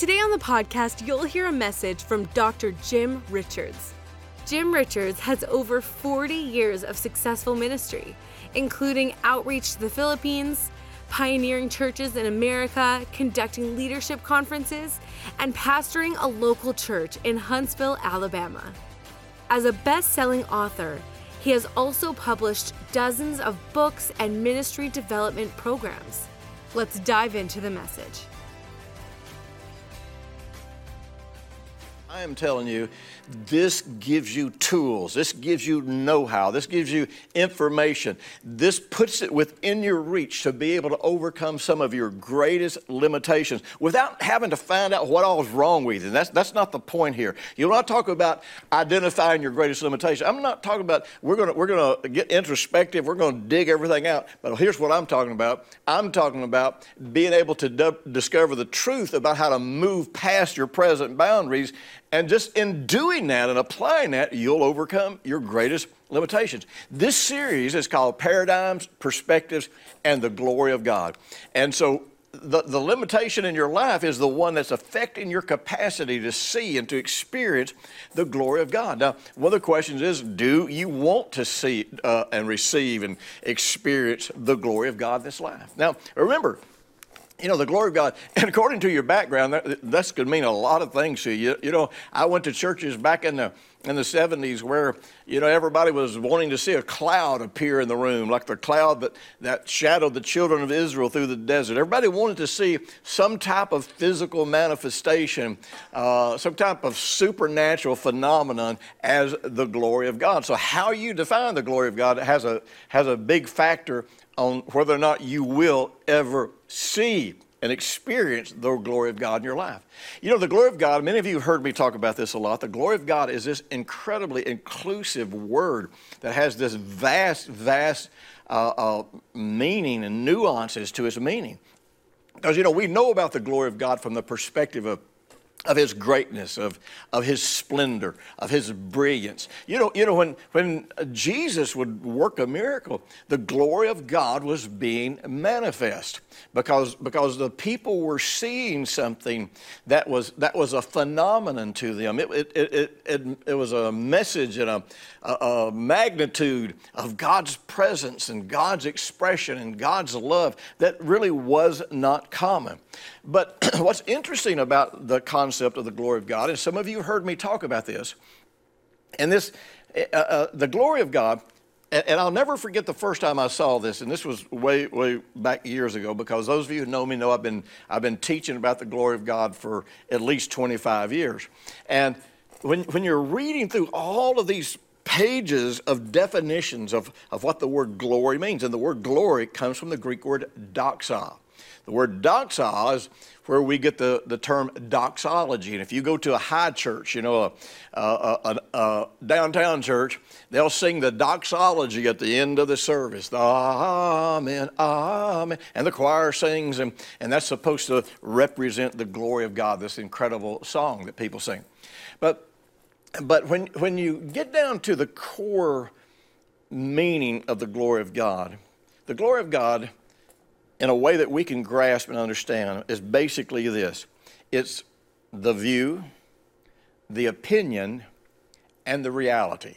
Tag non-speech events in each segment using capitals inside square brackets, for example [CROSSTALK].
Today on the podcast, you'll hear a message from Dr. Jim Richards. Jim Richards has over 40 years of successful ministry, including outreach to the Philippines, pioneering churches in America, conducting leadership conferences, and pastoring a local church in Huntsville, Alabama. As a best selling author, he has also published dozens of books and ministry development programs. Let's dive into the message. I am telling you, this gives you tools. This gives you know how. This gives you information. This puts it within your reach to be able to overcome some of your greatest limitations without having to find out what all is wrong with you. That's, that's not the point here. You're not talking about identifying your greatest limitation. I'm not talking about we're going we're gonna get introspective, we're going to dig everything out. But here's what I'm talking about I'm talking about being able to d- discover the truth about how to move past your present boundaries and just in doing that and applying that, you'll overcome your greatest limitations. This series is called Paradigms, Perspectives, and the Glory of God. And so the, the limitation in your life is the one that's affecting your capacity to see and to experience the glory of God. Now, one of the questions is do you want to see uh, and receive and experience the glory of God this life? Now, remember, you know, the glory of God. And according to your background, that, that's could mean a lot of things to you. You know, I went to churches back in the in the 70s where, you know, everybody was wanting to see a cloud appear in the room, like the cloud that, that shadowed the children of Israel through the desert. Everybody wanted to see some type of physical manifestation, uh, some type of supernatural phenomenon as the glory of God. So, how you define the glory of God has a, has a big factor on whether or not you will ever see and experience the glory of God in your life. You know, the glory of God, many of you heard me talk about this a lot. The glory of God is this incredibly inclusive word that has this vast, vast uh, uh, meaning and nuances to its meaning. Because, you know, we know about the glory of God from the perspective of of his greatness, of, of his splendor, of his brilliance. You know, you know when, when Jesus would work a miracle, the glory of God was being manifest because, because the people were seeing something that was, that was a phenomenon to them. It, it, it, it, it was a message and a, a, magnitude of God's presence and God's expression and God's love that really was not common. But [CLEARS THROAT] what's interesting about the concept of the glory of God, and some of you heard me talk about this, and this, uh, uh, the glory of God, and, and, I'll never forget the first time I saw this, and this was way, way back years ago, because those of you who know me know I've been, I've been teaching about the glory of God for at least 25 years. And when, when you're reading through all of these pages of definitions of, of what the word glory means, and the word glory comes from the Greek word doxa. The word doxa is where we get the, the term doxology. And if you go to a high church, you know, a, a, a, a downtown church, they'll sing the doxology at the end of the service. The amen, amen. And the choir sings, and, and that's supposed to represent the glory of God, this incredible song that people sing. But, but when, when you get down to the core meaning of the glory of God, the glory of God in a way that we can grasp and understand is basically this it's the view, the opinion, and the reality.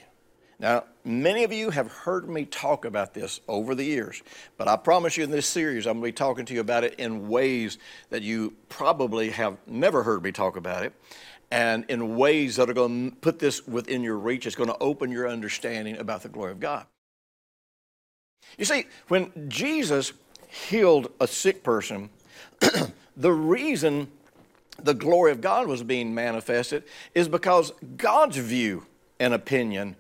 Now, many of you have heard me talk about this over the years, but I promise you in this series, I'm going to be talking to you about it in ways that you probably have never heard me talk about it, and in ways that are going to put this within your reach. It's going to open your understanding about the glory of God. You see, when Jesus healed a sick person, [CLEARS THROAT] the reason the glory of God was being manifested is because God's view and opinion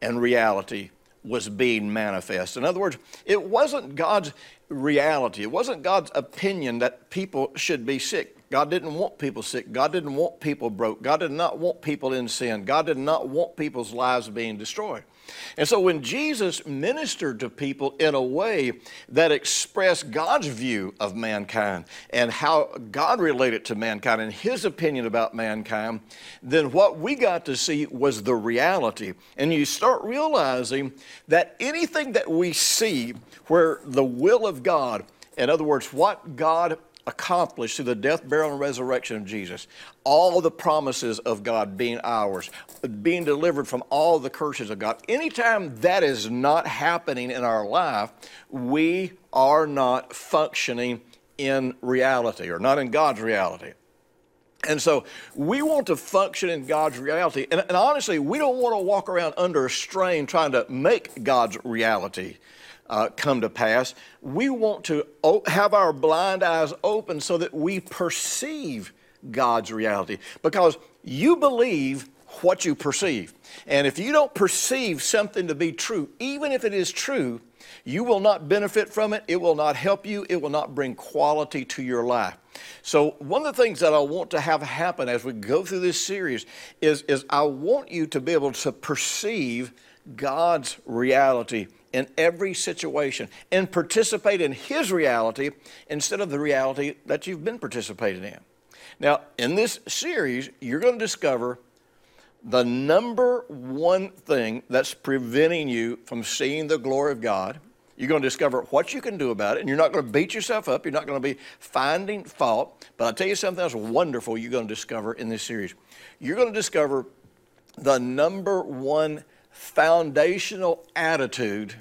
and reality was being manifest. In other words, it wasn't God's reality, it wasn't God's opinion that people should be sick. God didn't want people sick. God didn't want people broke. God did not want people in sin. God did not want people's lives being destroyed. And so when Jesus ministered to people in a way that expressed God's view of mankind and how God related to mankind and his opinion about mankind, then what we got to see was the reality. And you start realizing that anything that we see where the will of God, in other words, what God accomplished through the death, burial, and resurrection of Jesus. All the promises of God being ours, being delivered from all the curses of God. Anytime that is not happening in our life, we are not functioning in reality or not in God's reality. And so we want to function in God's reality. And, and, honestly, we don't want to walk around under a strain trying to make God's reality uh, come to pass. We want to have our blind eyes open so that we perceive God's reality because you believe what you perceive. And if you don't perceive something to be true, even if it is true, you will not benefit from it. It will not help you. It will not bring quality to your life. So, one of the things that I want to have happen as we go through this series is, is I want you to be able to perceive God's reality in every situation and participate in His reality instead of the reality that you've been participating in. Now, in this series, you're going to discover the number one thing that's preventing you from seeing the glory of God. You're going to discover what you can do about it, and you're not going to beat yourself up. You're not going to be finding fault. But I'll tell you something else wonderful you're going to discover in this series. You're going to discover the number one foundational attitude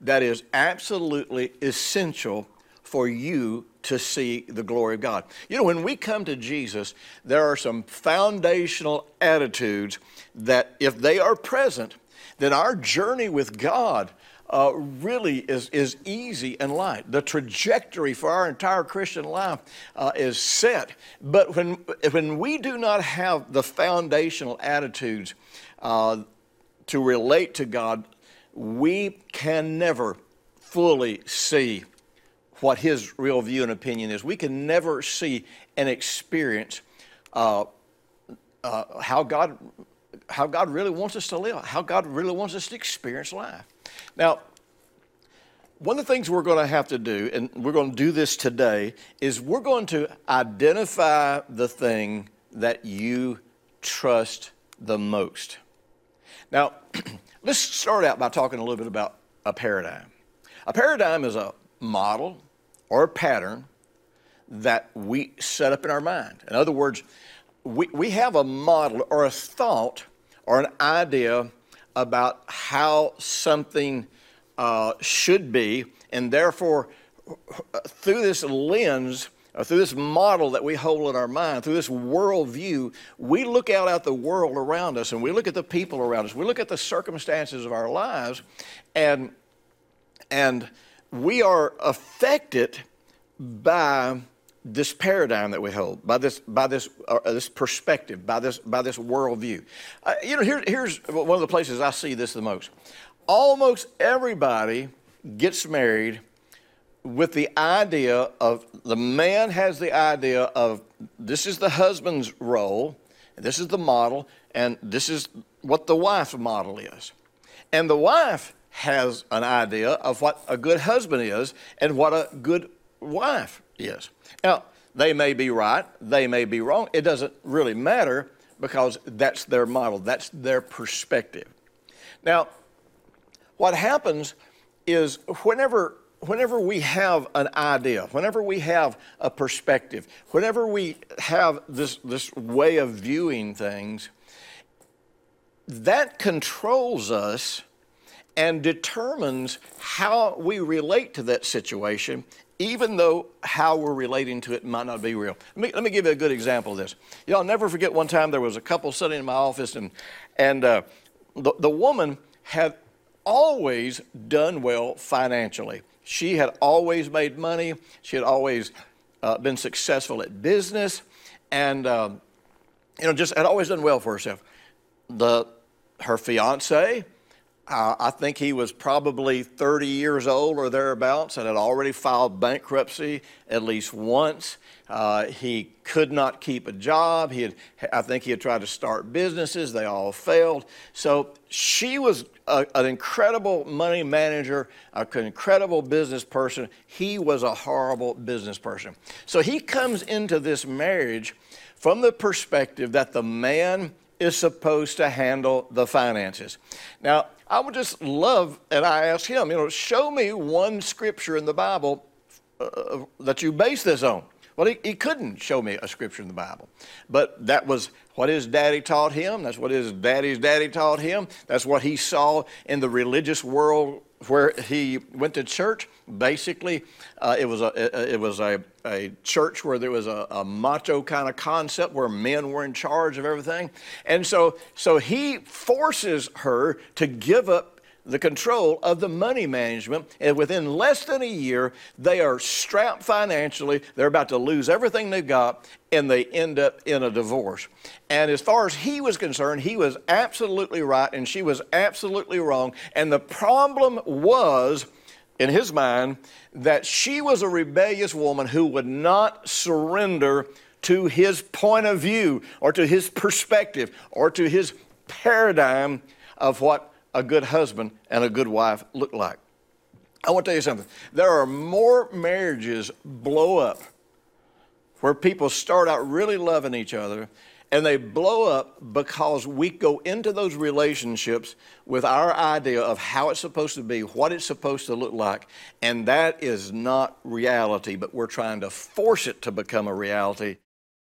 that is absolutely essential for you to see the glory of God. You know, when we come to Jesus, there are some foundational attitudes that, if they are present, then our journey with God uh, really is, is easy and light. The trajectory for our entire Christian life uh, is set. But when, when we do not have the foundational attitudes uh, to relate to God, we can never fully see what His real view and opinion is. We can never see and experience uh, uh, how God how God really wants us to live, how God really wants us to experience life. Now, one of the things we're going to have to do, and we're going to do this today, is we're going to identify the thing that you trust the most. Now, [CLEARS THROAT] let's start out by talking a little bit about a paradigm. A paradigm is a model or a pattern that we set up in our mind. In other words, we, we have a model or a thought or an idea about how something uh, should be, and therefore, through this lens, or through this model that we hold in our mind, through this worldview, we look out at the world around us and we look at the people around us. We look at the circumstances of our lives, and and we are affected by this paradigm that we hold, by this, by this, uh, this perspective, by this, by this worldview. Uh, you know, here, here's one of the places I see this the most. Almost everybody gets married with the idea of the man has the idea of this is the husband's role, this is the model, and this is what the wife model is. And the wife has an idea of what a good husband is and what a good wife is. Now, they may be right, they may be wrong. It doesn't really matter because that's their model, that's their perspective. Now, what happens is whenever whenever we have an idea, whenever we have a perspective, whenever we have this, this way of viewing things, that controls us and determines how we relate to that situation, even though how we're relating to it might not be real. Let me, let me give you a good example of this. Y'all never forget one time there was a couple sitting in my office, and, and uh, the, the woman had always done well financially. She had always made money, she had always uh, been successful at business, and uh, you know, just had always done well for herself. The, her fiance, Uh, I think he was probably 30 years old or thereabouts and had already filed bankruptcy at least once. Uh, he could not keep a job. He had, I think he had tried to start businesses. They all failed. So she was a, an incredible money manager, an incredible business person. He was a horrible business person. So he comes into this marriage from the perspective that the man is supposed to handle the finances. Now, I would just love, and I ask him, you know, show me one scripture in the Bible uh, that you base this on. Well, he, he couldn't show me a scripture in the Bible. But that was what his daddy taught him. That's what his daddy's daddy taught him. That's what he saw in the religious world where he went to church. Basically, uh, it was, a, it was a, a church where there was a, a macho kind of concept where men were in charge of everything. And so, so he forces her to give up the control of the money management. And within less than a year, they are strapped financially. They're about to lose everything they've got, and they end up in a divorce. And as far as he was concerned, he was absolutely right, and she was absolutely wrong. And the problem was, in his mind, that she was a rebellious woman who would not surrender to his point of view or to his perspective or to his paradigm of what a good husband and a good wife look like. I want to tell you something. There are more marriages blow up where people start out really loving each other and they blow up because we go into those relationships with our idea of how it's supposed to be, what it's supposed to look like, and that is not reality, but we're trying to force it to become a reality.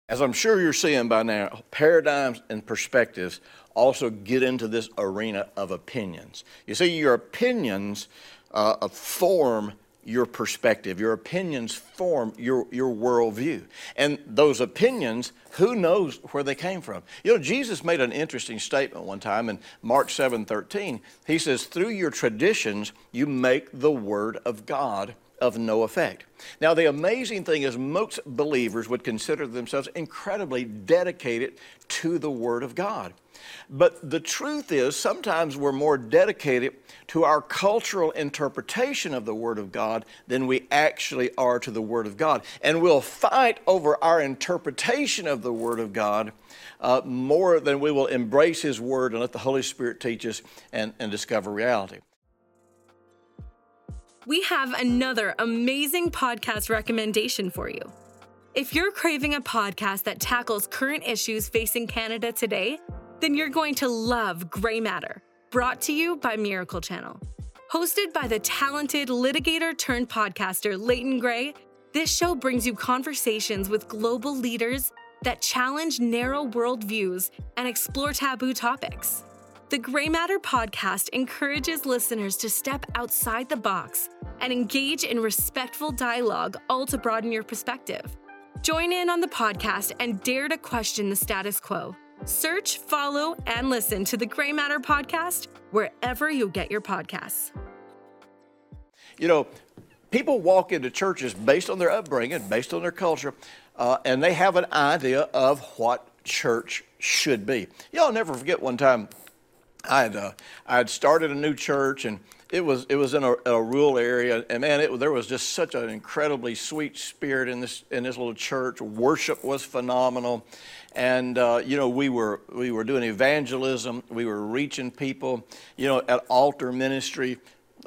As I'm sure you're seeing by now, paradigms and perspectives also get into this arena of opinions. You see, your opinions uh, form your perspective. Your opinions form your, your worldview. And those opinions, who knows where they came from? You know, Jesus made an interesting statement one time in Mark 7 13. He says, Through your traditions, you make the word of God of no effect. Now, the amazing thing is, most believers would consider themselves incredibly dedicated to the Word of God. But the truth is, sometimes we're more dedicated to our cultural interpretation of the Word of God than we actually are to the Word of God. And we'll fight over our interpretation of the Word of God uh, more than we will embrace His Word and let the Holy Spirit teach us and, and discover reality we have another amazing podcast recommendation for you. If you're craving a podcast that tackles current issues facing Canada today, then you're going to love Grey Matter, brought to you by Miracle Channel. Hosted by the talented litigator turned podcaster Leighton Grey, this show brings you conversations with global leaders that challenge narrow worldviews and explore taboo topics. The Grey Matter podcast encourages listeners to step outside the box and engage in respectful dialogue, all to broaden your perspective. Join in on the podcast and dare to question the status quo. Search, follow, and listen to the Grey Matter podcast wherever you get your podcasts. You know, people walk into churches based on their upbringing, based on their culture, uh, and they have an idea of what church should be. Y'all never forget one time I had uh, I had started a new church and it was it was in a, a rural area and man it, there was just such an incredibly sweet spirit in this in this little church. Worship was phenomenal, and uh, you know we were we were doing evangelism. We were reaching people. You know at altar ministry.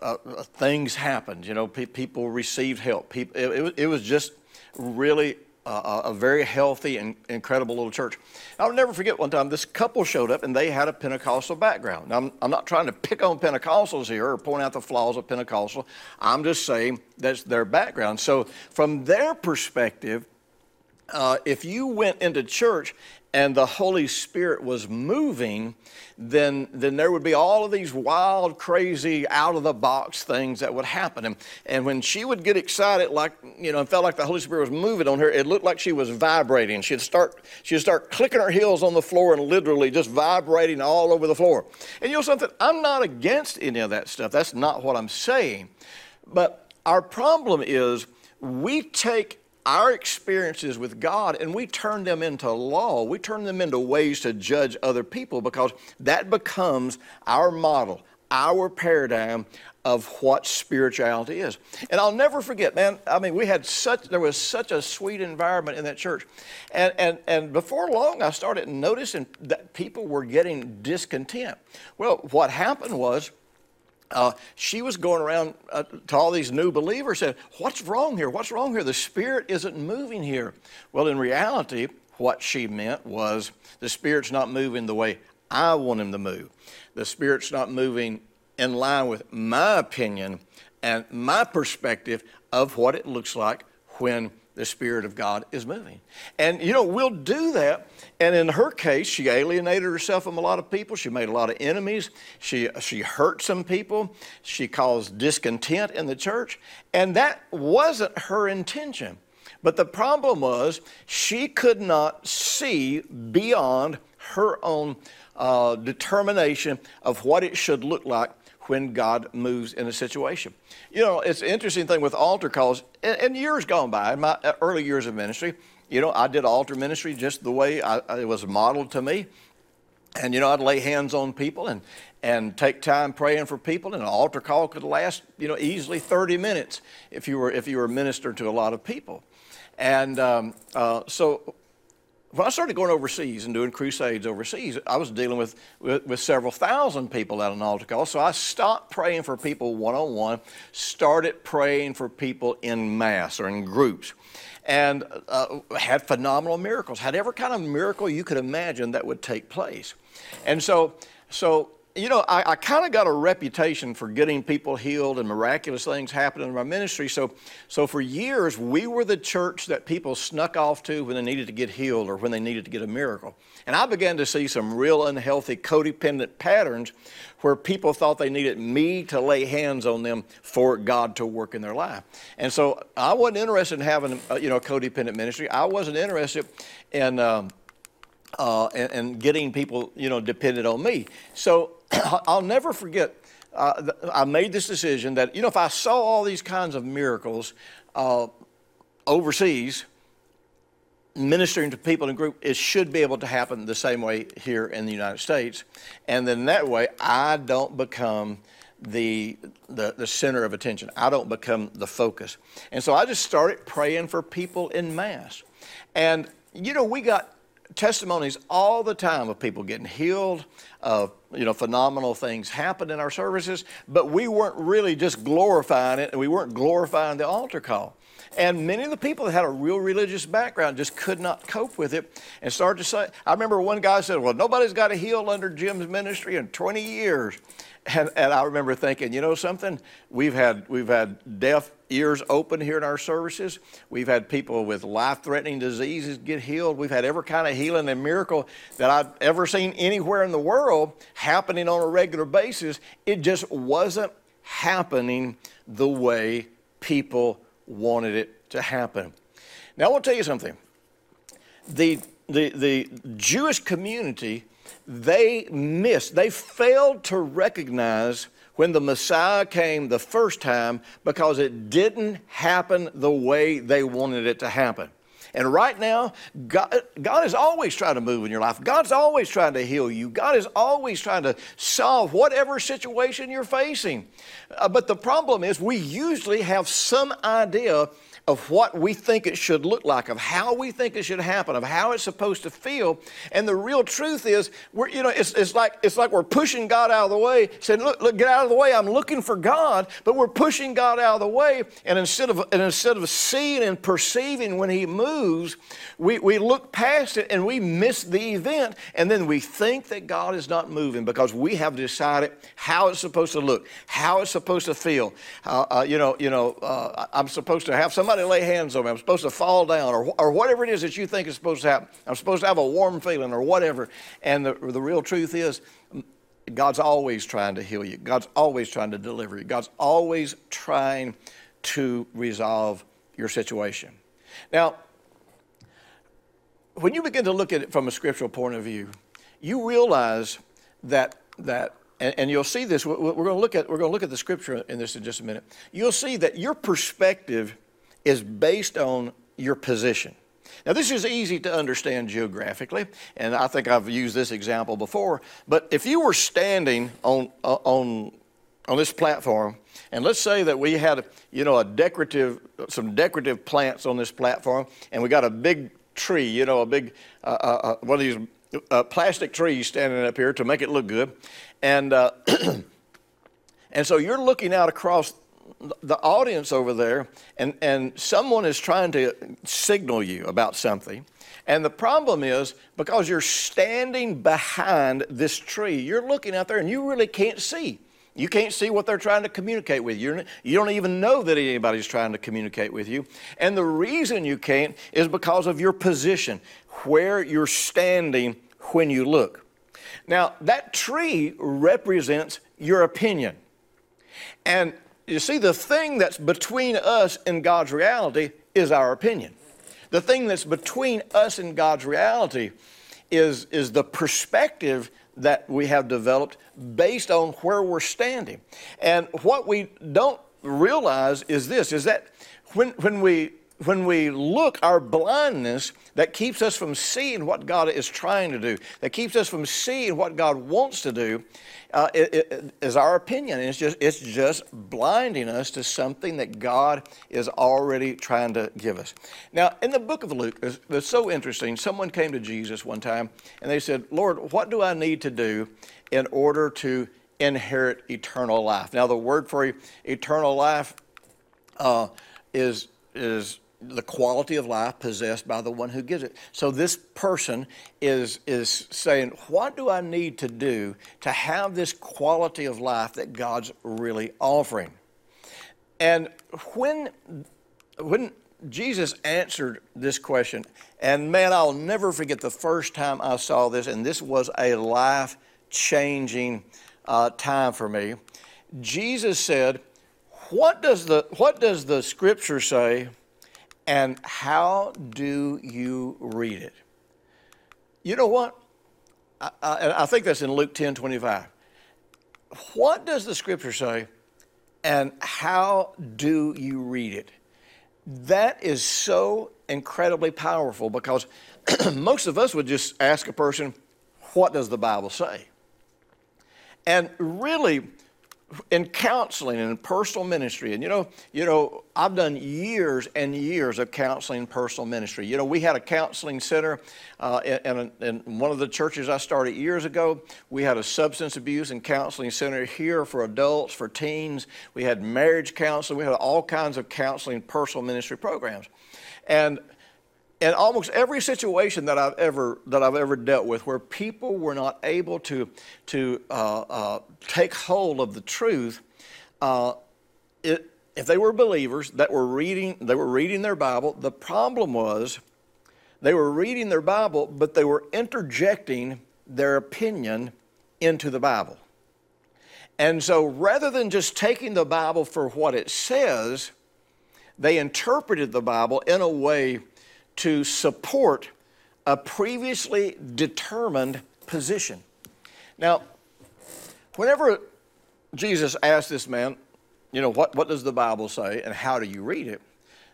Uh, things happened. You know, pe- people received help. People, it, it, it was just really a very healthy and incredible little church. I'll never forget one time this couple showed up and they had a Pentecostal background. Now, I'm, I'm not trying to pick on Pentecostals here or point out the flaws of Pentecostal. I'm just saying that's their background. So, from their perspective, uh, if you went into church and the Holy Spirit was moving, then, then there would be all of these wild, crazy, out of the box things that would happen. And, and when she would get excited, like, you know, and felt like the Holy Spirit was moving on her, it looked like she was vibrating. She'd start, she'd start clicking her heels on the floor and literally just vibrating all over the floor. And you know something? I'm not against any of that stuff. That's not what I'm saying. But our problem is we take our experiences with God and we turn them into law. We turn them into ways to judge other people because that becomes our model, our paradigm of what spirituality is. And I'll never forget, man, I mean, we had such, there was such a sweet environment in that church. And, and, and before long, I started noticing that people were getting discontent. Well, what happened was, uh, she was going around uh, to all these new believers saying, What's wrong here? What's wrong here? The Spirit isn't moving here. Well, in reality, what she meant was the Spirit's not moving the way I want Him to move. The Spirit's not moving in line with my opinion and my perspective of what it looks like when the Spirit of God is moving. And, you know, we'll do that. And in her case, she alienated herself from a lot of people. She made a lot of enemies. She, she hurt some people. She caused discontent in the church. And that wasn't her intention. But the problem was she could not see beyond her own uh, determination of what it should look like when God moves in a situation. You know, it's an interesting thing with altar calls. In, in years gone by, in my uh, early years of ministry, you know, I did altar ministry just the way I, it was modeled to me. And, you know, I'd lay hands on people and, and take time praying for people. And an altar call could last, you know, easily 30 minutes if you were, if you were ministering to a lot of people. And um, uh, so when I started going overseas and doing crusades overseas, I was dealing with, with, with, several thousand people at an altar call. So I stopped praying for people one on one, started praying for people in mass or in groups, and uh, had phenomenal miracles, had every kind of miracle you could imagine that would take place. And so, so you know, I, I kind of got a reputation for getting people healed and miraculous things happening in my ministry. So, so for years, we were the church that people snuck off to when they needed to get healed or when they needed to get a miracle. And I began to see some real unhealthy codependent patterns where people thought they needed me to lay hands on them for God to work in their life. And so I wasn't interested in having, a, you know, a codependent ministry. I wasn't interested in. Um, uh, and, and, getting people, you know, dependent on me. So [CLEARS THROAT] I'll never forget. Uh, I made this decision that you know if I saw all these kinds of miracles uh, overseas, ministering to people in group, it should be able to happen the same way here in the United States, and then that way I don't become the, the, the center of attention. I don't become the focus. And so I just started praying for people in mass. And, you know, we got testimonies all the time of people getting healed, of you know phenomenal things happen in our services, but we weren't really just glorifying it, and we weren't glorifying the altar call. And many of the people that had a real religious background just could not cope with it and started to say, I remember one guy said, Well, nobody's got a heal under Jim's ministry in 20 years. And, and I remember thinking, you know something? We've had, we've had deaf ears open here in our services. We've had people with life threatening diseases get healed. We've had every kind of healing and miracle that I've ever seen anywhere in the world happening on a regular basis. It just wasn't happening the way people wanted it to happen. Now, I want to tell you something. The, the, the Jewish community they missed, they failed to recognize when the Messiah came the first time because it didn't happen the way they wanted it to happen. And right now, God, God, is always trying to move in your life. God's always trying to heal you. God is always trying to solve whatever situation you're facing. Uh, but the problem is, we usually have some idea of what we think it should look like, of how we think it should happen, of how it's supposed to feel. And the real truth is, we're, you know, it's, it's, like, it's like we're pushing God out of the way, saying, look, look, get out of the way, I'm looking for God, but we're pushing God out of the way. And instead of, and instead of seeing and perceiving when He moves, we, we look past it and we miss the event. And then we think that God is not moving because we have decided how it's supposed to look, how it's supposed to feel. Uh, uh, you know, you know uh, I'm supposed to have somebody somebody lay hands on me. I'm supposed to fall down, or, or whatever it is that you think is supposed to happen. I'm supposed to have a warm feeling, or whatever. And the, the real truth is, mm, God's always trying to heal you. God's always trying to deliver you. God's always trying to resolve your situation. Now, when you begin to look at it from a scriptural point of view, you realize that that and, and you'll see this. We're, we're going to look at we're going to look at the scripture in this in just a minute. You'll see that your perspective is based on your position. Now, this is easy to understand geographically, and I think I've used this example before. But if you were standing on, uh, on on this platform, and let's say that we had, you know, a decorative, some decorative plants on this platform, and we got a big tree, you know, a big, uh, uh, uh one of these uh, plastic trees standing up here to make it look good, and uh, [CLEARS THROAT] and so you're looking out across the audience over there, and, and someone is trying to signal you about something. And the problem is because you're standing behind this tree, you're looking out there and you really can't see. You can't see what they're trying to communicate with you. You don't even know that anybody's trying to communicate with you. And the reason you can't is because of your position, where you're standing when you look. Now, that tree represents your opinion. And you see, the thing that's between us and God's reality is our opinion. The thing that's between us and God's reality is, is the perspective that we have developed based on where we're standing. And what we don't realize is this is that when, when we when we look, our blindness that keeps us from seeing what God is trying to do, that keeps us from seeing what God wants to do, uh, it, it is our opinion. It's just, it's just blinding us to something that God is already trying to give us. Now, in the book of Luke, it's, it's so interesting. Someone came to Jesus one time and they said, Lord, what do I need to do in order to inherit eternal life? Now, the word for eternal life uh, is is the quality of life possessed by the one who gives it. So this person is, is saying, What do I need to do to have this quality of life that God's really offering? And when, when Jesus answered this question, and man, I'll never forget the first time I saw this, and this was a life changing uh, time for me. Jesus said, what does the, what does the scripture say? And how do you read it? You know what? I, I, I think that's in Luke 10 25. What does the scripture say? And how do you read it? That is so incredibly powerful because [CLEARS THROAT] most of us would just ask a person, What does the Bible say? And really, in counseling and in personal ministry, and you know, you know, I've done years and years of counseling and personal ministry. You know, we had a counseling center uh, in, in, one of the churches I started years ago. We had a substance abuse and counseling center here for adults, for teens. We had marriage counseling. We had all kinds of counseling, and personal ministry programs, and in almost every situation that I've ever that I've ever dealt with, where people were not able to to uh, uh, take hold of the truth, uh, it, if they were believers that were reading, they were reading their Bible. The problem was they were reading their Bible, but they were interjecting their opinion into the Bible. And so, rather than just taking the Bible for what it says, they interpreted the Bible in a way to support a previously determined position. Now, whenever Jesus asked this man, you know, what, what does the Bible say and how do you read it?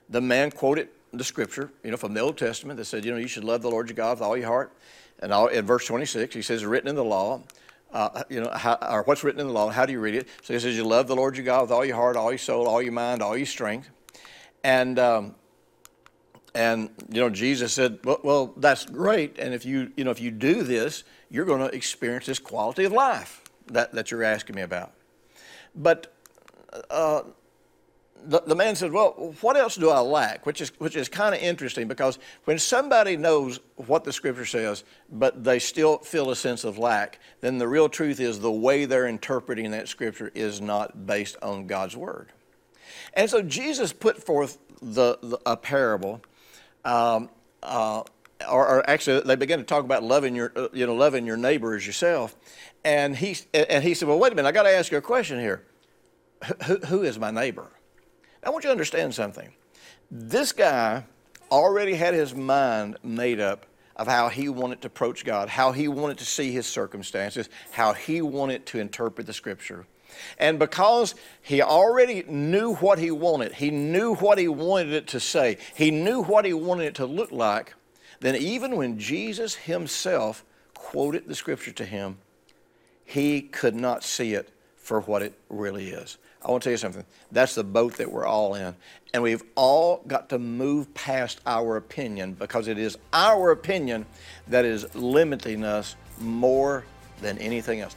The man quoted the scripture, you know, from the Old Testament that said, you know, you should love the Lord your God with all your heart. And all, in verse 26, he says, written in the law, uh, you know, how, or what's written in the law, how do you read it? So he says, you love the Lord your God with all your heart, all your soul, all your mind, all your strength. And um, and you know, Jesus said, well, well, that's great. And if you, you know, if you do this, you're going to experience this quality of life that, that you're asking me about. But uh, the, the man said, Well, what else do I lack? Which is, which is kind of interesting because when somebody knows what the scripture says, but they still feel a sense of lack, then the real truth is the way they're interpreting that scripture is not based on God's word. And so Jesus put forth the, the a parable um, uh, or, or, actually, they began to talk about loving your, uh, you know, loving your neighbor as yourself. And he, and he said, well, wait a minute, I got to ask you a question here. Who, who is my neighbor? I want you to understand something. This guy already had his mind made up of how he wanted to approach God, how he wanted to see his circumstances, how he wanted to interpret the scripture. And because he already knew what he wanted, he knew what he wanted it to say, he knew what he wanted it to look like, then even when Jesus himself quoted the scripture to him, he could not see it for what it really is. I want to tell you something. That's the boat that we're all in. And we've all got to move past our opinion because it is our opinion that is limiting us more than anything else.